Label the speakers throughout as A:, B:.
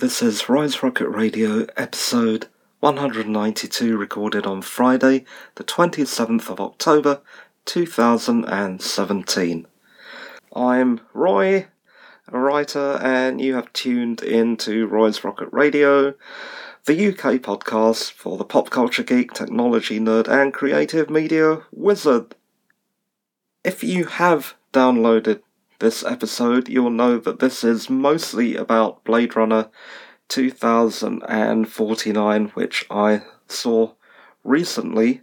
A: This is Roy's Rocket Radio episode 192, recorded on Friday, the 27th of October 2017. I'm Roy, a writer, and you have tuned in to Roy's Rocket Radio, the UK podcast for the pop culture geek, technology nerd, and creative media wizard. If you have downloaded this episode, you'll know that this is mostly about Blade Runner 2049, which I saw recently.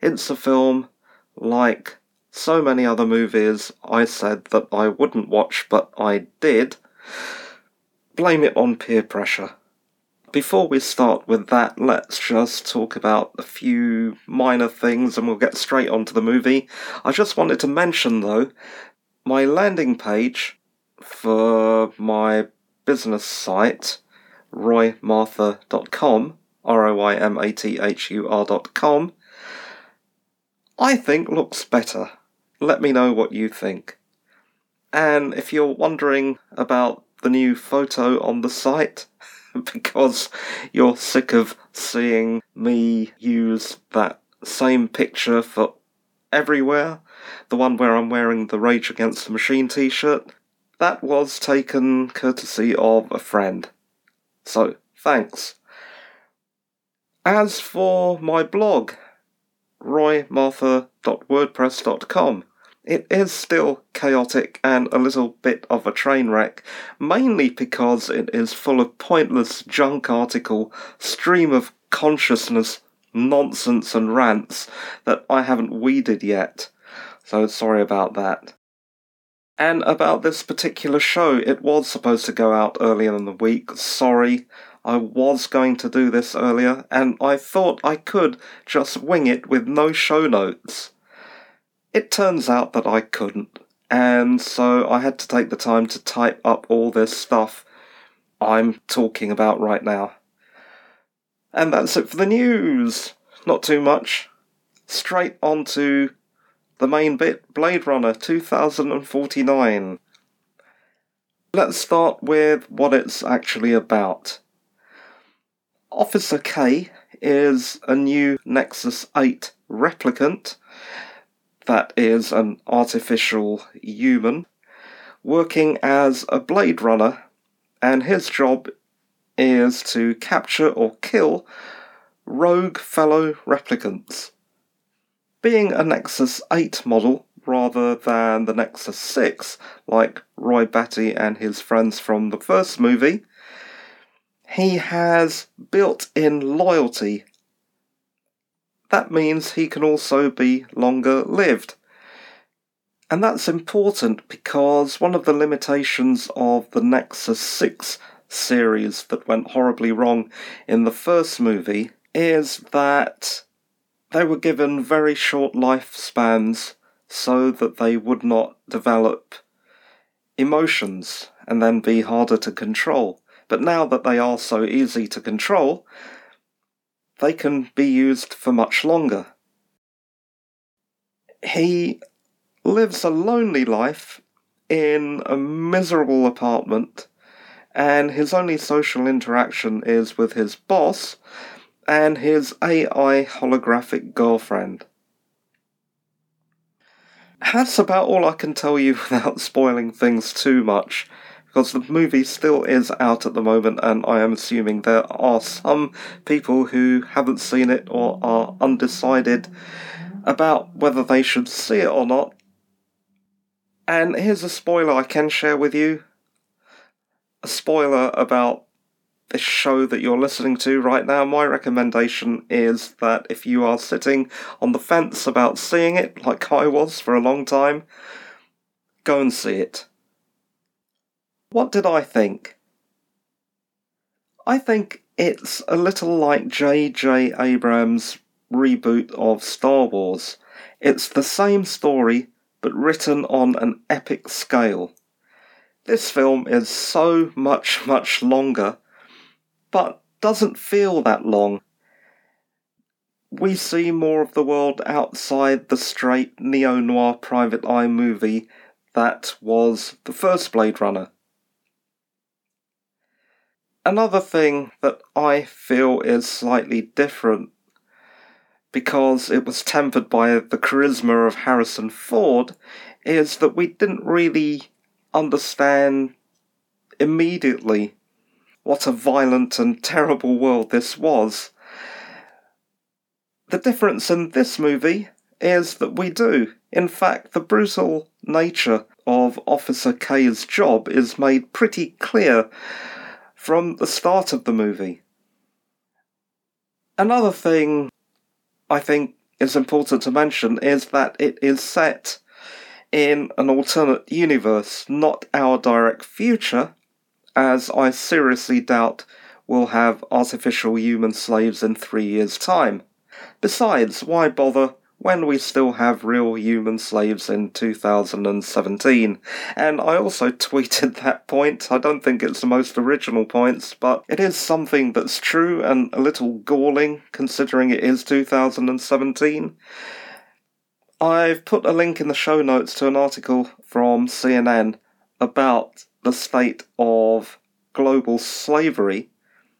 A: It's a film like so many other movies I said that I wouldn't watch, but I did. Blame it on peer pressure. Before we start with that, let's just talk about a few minor things and we'll get straight onto the movie. I just wanted to mention though, my landing page for my business site, roymathur.com, R O Y M A T H U R.com, I think looks better. Let me know what you think. And if you're wondering about the new photo on the site, because you're sick of seeing me use that same picture for everywhere, the one where I'm wearing the Rage Against the Machine t shirt, that was taken courtesy of a friend. So, thanks. As for my blog, roymathur.wordpress.com, it is still chaotic and a little bit of a train wreck, mainly because it is full of pointless junk article, stream of consciousness, nonsense and rants that I haven't weeded yet. So sorry about that. And about this particular show, it was supposed to go out earlier in the week. Sorry, I was going to do this earlier, and I thought I could just wing it with no show notes. It turns out that I couldn't, and so I had to take the time to type up all this stuff I'm talking about right now. And that's it for the news. Not too much. Straight on to the main bit Blade Runner 2049. Let's start with what it's actually about. Officer K is a new Nexus 8 replicant that is an artificial human working as a Blade Runner, and his job is to capture or kill rogue fellow replicants. Being a Nexus 8 model rather than the Nexus 6, like Roy Batty and his friends from the first movie, he has built in loyalty. That means he can also be longer lived. And that's important because one of the limitations of the Nexus 6 series that went horribly wrong in the first movie is that they were given very short lifespans so that they would not develop emotions and then be harder to control. But now that they are so easy to control, they can be used for much longer. He lives a lonely life in a miserable apartment, and his only social interaction is with his boss and his AI holographic girlfriend. That's about all I can tell you without spoiling things too much, because the movie still is out at the moment, and I am assuming there are some people who haven't seen it or are undecided about whether they should see it or not. And here's a spoiler I can share with you a spoiler about this show that you're listening to right now, my recommendation is that if you are sitting on the fence about seeing it, like I was for a long time, go and see it. What did I think? I think it's a little like J.J. Abrams' reboot of Star Wars. It's the same story, but written on an epic scale. This film is so much, much longer but doesn't feel that long. We see more of the world outside the straight neo noir private eye movie that was the first Blade Runner. Another thing that I feel is slightly different because it was tempered by the charisma of Harrison Ford is that we didn't really understand immediately what a violent and terrible world this was. The difference in this movie is that we do. In fact, the brutal nature of Officer K's job is made pretty clear from the start of the movie. Another thing I think is important to mention is that it is set in an alternate universe, not our direct future, as I seriously doubt we'll have artificial human slaves in three years' time. Besides, why bother when we still have real human slaves in 2017. And I also tweeted that point. I don't think it's the most original points, but it is something that's true and a little galling considering it is 2017. I've put a link in the show notes to an article from CNN about the state of global slavery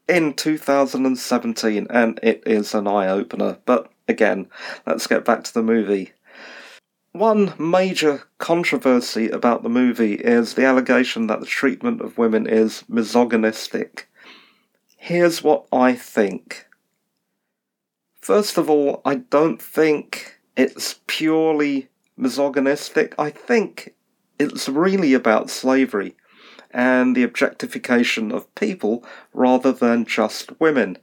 A: in 2017, and it is an eye opener. But again, let's get back to the movie. One major controversy about the movie is the allegation that the treatment of women is misogynistic. Here's what I think. First of all, I don't think it's purely misogynistic. I think it's really about slavery and the objectification of people rather than just women.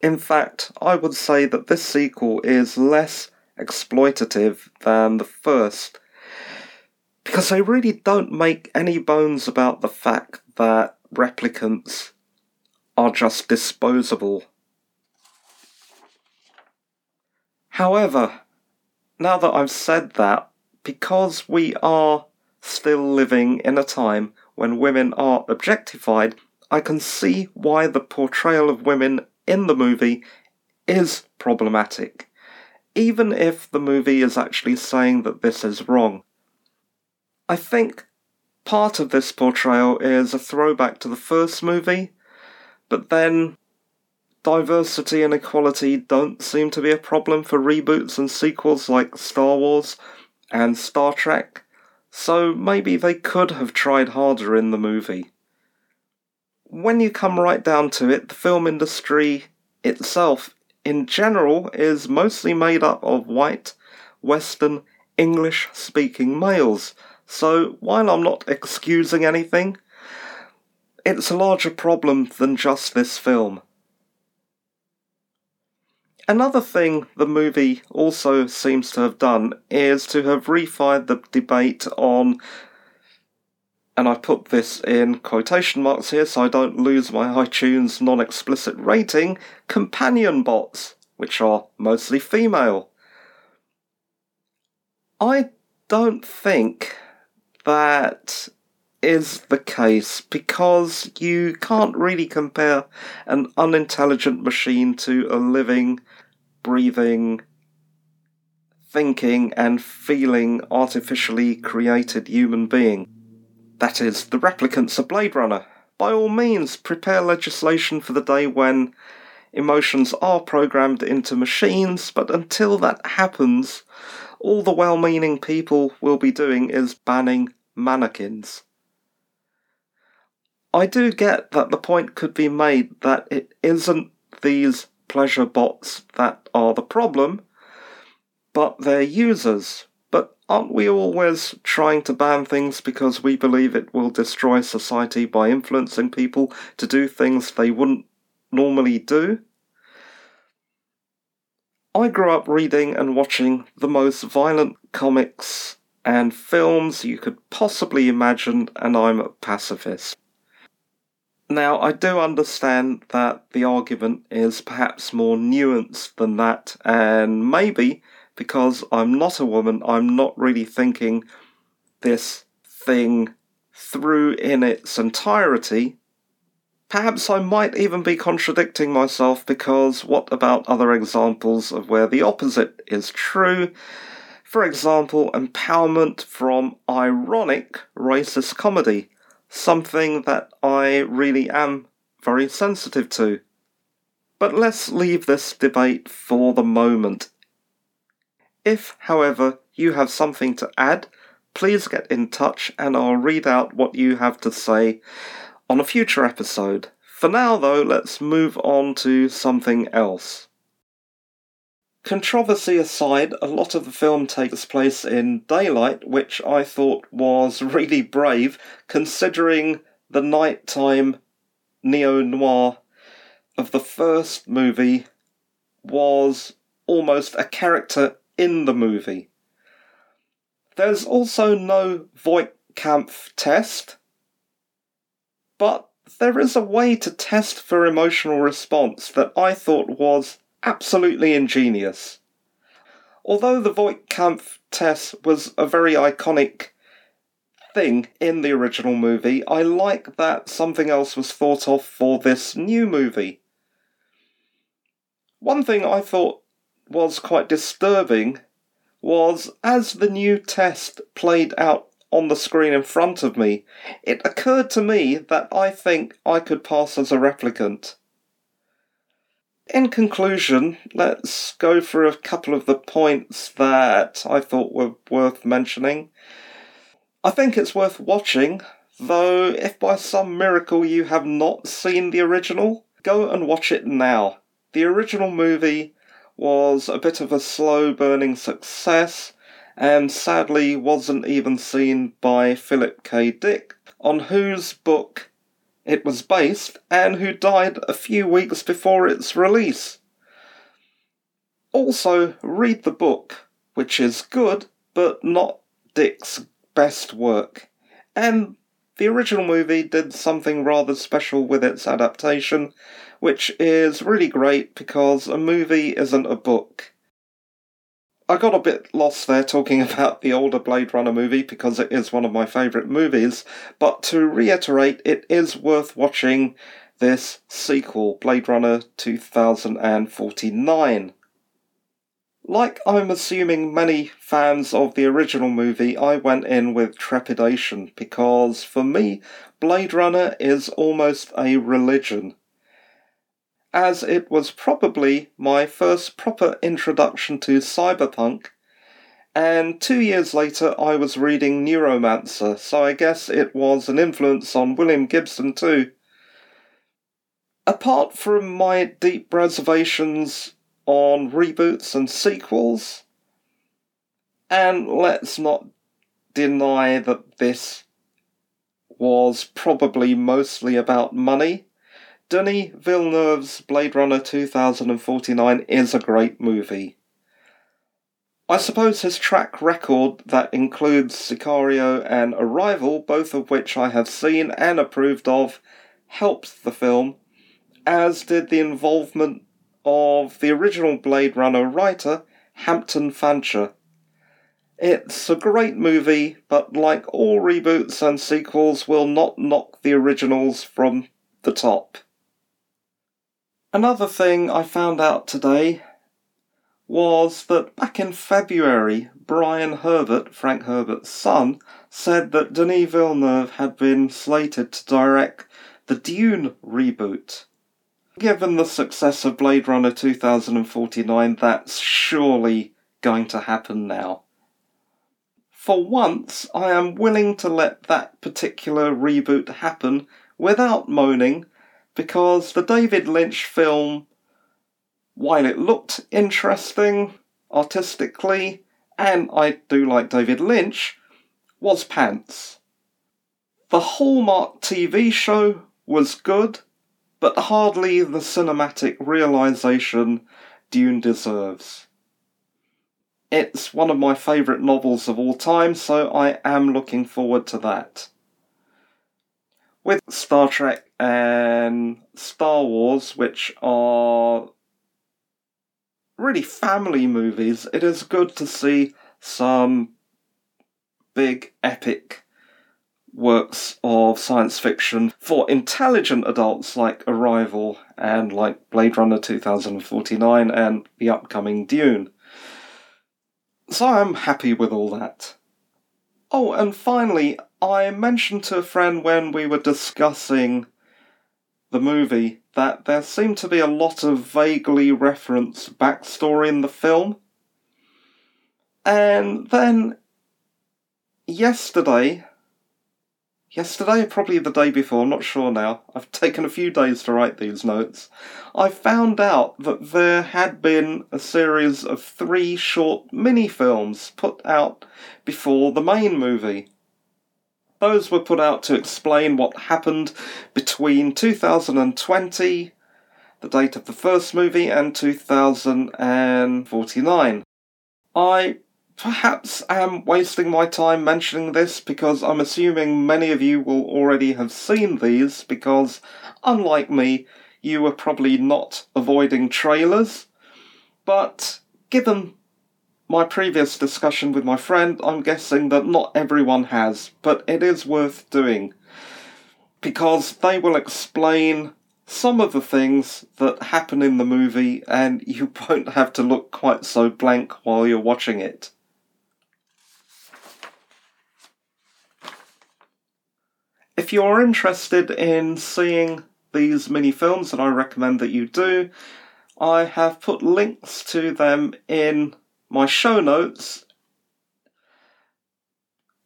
A: In fact, I would say that this sequel is less exploitative than the first, because they really don't make any bones about the fact that replicants are just disposable. However, now that I've said that, because we are still living in a time when women are objectified, I can see why the portrayal of women in the movie is problematic, even if the movie is actually saying that this is wrong. I think part of this portrayal is a throwback to the first movie, but then diversity and equality don't seem to be a problem for reboots and sequels like Star Wars and Star Trek, so maybe they could have tried harder in the movie when you come right down to it, the film industry itself, in general, is mostly made up of white, Western, English speaking males. So while I'm not excusing anything, it's a larger problem than just this film. Another thing the movie also seems to have done is to have refired the debate on and I put this in quotation marks here so I don't lose my iTunes non explicit rating, companion bots, which are mostly female. I don't think that is the case because you can't really compare an unintelligent machine to a living, breathing, thinking, and feeling artificially created human being. That is, the replicants of Blade Runner. By all means, prepare legislation for the day when emotions are programmed into machines, but until that happens, all the well meaning people will be doing is banning mannequins. I do get that the point could be made that it isn't these pleasure bots that are the problem, but their users But aren't we always trying to ban things because we believe it will destroy society by influencing people to do things they wouldn't normally do? I grew up reading and watching the most violent comics and films you could possibly imagine, and I'm a pacifist. Now, I do understand that the argument is perhaps more nuanced than that, and maybe because I'm not a woman, I'm not really thinking this thing through in its entirety. Perhaps I might even be contradicting myself because what about other examples of where the opposite is true? For example, empowerment from ironic racist comedy, something that I really am very sensitive to. But let's leave this debate for the moment. If, however, you have something to add, please get in touch and I'll read out what you have to say on a future episode. For now, though, let's move on to something else. Controversy aside, a lot of the film takes place in daylight, which I thought was really brave considering the nighttime neo noir of the first movie was almost a character in the movie. There's also no Voight Kampff test, but there is a way to test for emotional response that I thought was absolutely ingenious. Although the Voight-Kampff test was a very iconic thing in the original movie, I like that something else was thought of for this new movie. One thing I thought was quite disturbing was as the new test played out on the screen in front of me, it occurred to me that I think I could pass as a replicant. In conclusion, let's go through a couple of the points that I thought were worth mentioning. I think it's worth watching, though if by some miracle you have not seen the original, go and watch it now. The original movie was a bit of a slow burning success and sadly wasn't even seen by Philip K. Dick, on whose book it was based and who died a few weeks before its release. Also, read the book, which is good, but not Dick's best work. And the original movie did something rather special with its adaptation, which is really great because a movie isn't a book. I got a bit lost there talking about the older Blade Runner movie because it is one of my favourite movies, but to reiterate, it is worth watching this sequel, Blade Runner 2049. Like I'm assuming many fans of the original movie, I went in with trepidation because for me, Blade Runner is almost a religion as it was probably my first proper introduction to cyberpunk. And two years later, I was reading Neuromancer, so I guess it was an influence on William Gibson too. Apart from my deep reservations on reboots and sequels, and let's not deny that this was probably mostly about money. Denis Villeneuve's Blade Runner 2049 is a great movie. I suppose his track record that includes Sicario and Arrival, both of which I have seen and approved of, helps the film, as did the involvement of the original Blade Runner writer, Hampton Fancher. It's a great movie, but like all reboots and sequels, will not knock the originals from the top. Another thing I found out today was that back in February, Brian Herbert, Frank Herbert's son, said that Denis Villeneuve had been slated to direct the Dune reboot. Given the success of Blade Runner 2049, that's surely going to happen now. For once, I am willing to let that particular reboot happen without moaning because the David Lynch film, while it looked interesting artistically, and I do like David Lynch, was pants. The Hallmark TV show was good, but hardly the cinematic realization Dune deserves. It's one of my favourite novels of all time, so I am looking forward to that. With Star Trek and Star Wars, which are really family movies, it is good to see some big epic works of science fiction for intelligent adults like Arrival and like Blade Runner 2049 and the upcoming Dune. So I'm happy with all that. Oh, and finally, I mentioned to a friend when we were discussing the movie that there seemed to be a lot of vaguely referenced backstory in the film. And then yesterday, yesterday, probably the day before, I'm not sure now, I've taken a few days to write these notes, I found out that there had been a series of three short mini films put out before the main movie. Those were put out to explain what happened between 2020, the date of the first movie, and 2049. I perhaps am wasting my time mentioning this because I'm assuming many of you will already have seen these because, unlike me, you were probably not avoiding trailers. But given my previous discussion with my friend, I'm guessing that not everyone has, but it is worth doing because they will explain some of the things that happen in the movie and you won't have to look quite so blank while you're watching it. If you're interested in seeing these mini films, and I recommend that you do, I have put links to them in my show notes,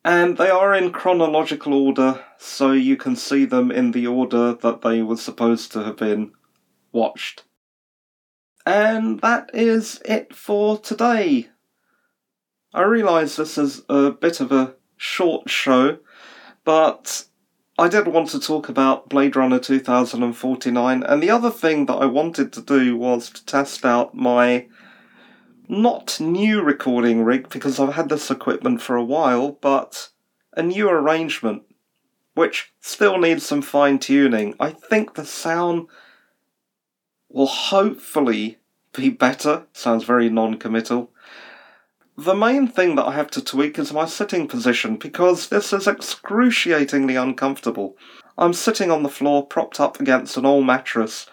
A: and they are in chronological order, so you can see them in the order that they were supposed to have been watched. And that is it for today. I realise this is a bit of a short show, but I did want to talk about Blade Runner 2049, and the other thing that I wanted to do was to test out my not new recording rig because I've had this equipment for a while, but a new arrangement which still needs some fine tuning. I think the sound will hopefully be better. Sounds very non committal. The main thing that I have to tweak is my sitting position because this is excruciatingly uncomfortable. I'm sitting on the floor propped up against an old mattress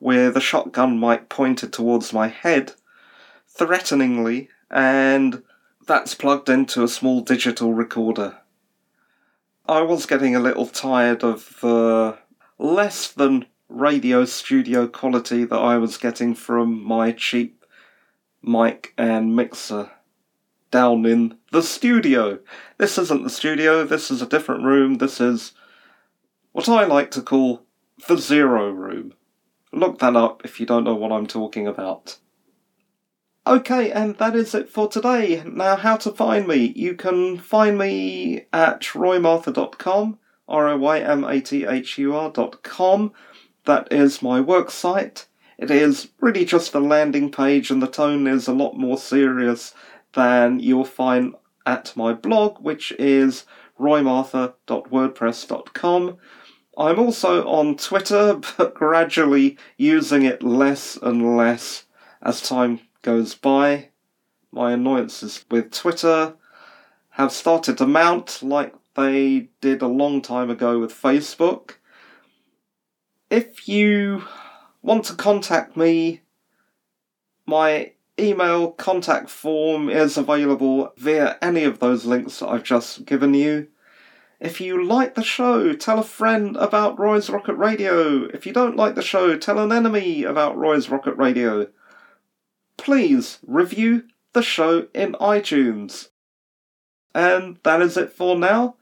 A: with a shotgun mic pointed towards my head threateningly, and that's plugged into a small digital recorder. I was getting a little tired of the less than radio studio quality that I was getting from my cheap mic and mixer down in the studio. This isn't the studio, this is a different room, this is what I like to call the zero room. Look that up if you don't know what I'm talking about. Okay, and that is it for today. Now, how to find me? You can find me at roymathur.com, R O Y M A T H U R.com. That is my work site. It is really just a landing page, and the tone is a lot more serious than you'll find at my blog, which is roymathur.wordpress.com. I'm also on Twitter, but gradually using it less and less as time goes by. My annoyances with Twitter have started to mount like they did a long time ago with Facebook. If you want to contact me, my email contact form is available via any of those links that I've just given you. If you like the show, tell a friend about Roy's Rocket Radio. If you don't like the show, tell an enemy about Roy's Rocket Radio please review the show in iTunes. And that is it for now.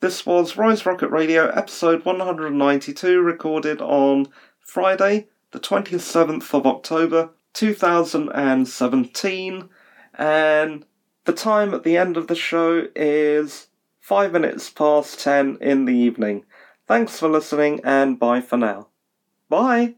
A: This was Roy's Rocket Radio episode 192, recorded on Friday, the 27th of October 2017. And the time at the end of the show is 5 minutes past 10 in the evening. Thanks for listening and bye for now. Bye!